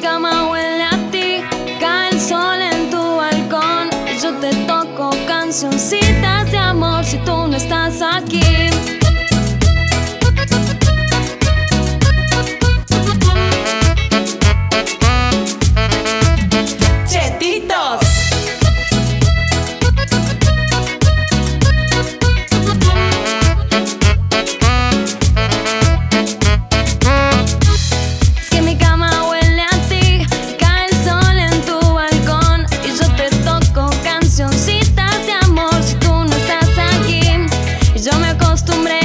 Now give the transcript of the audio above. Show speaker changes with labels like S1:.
S1: cama huele a ti, cae el sol en tu balcón. Yo te toco cancioncitas acostumbré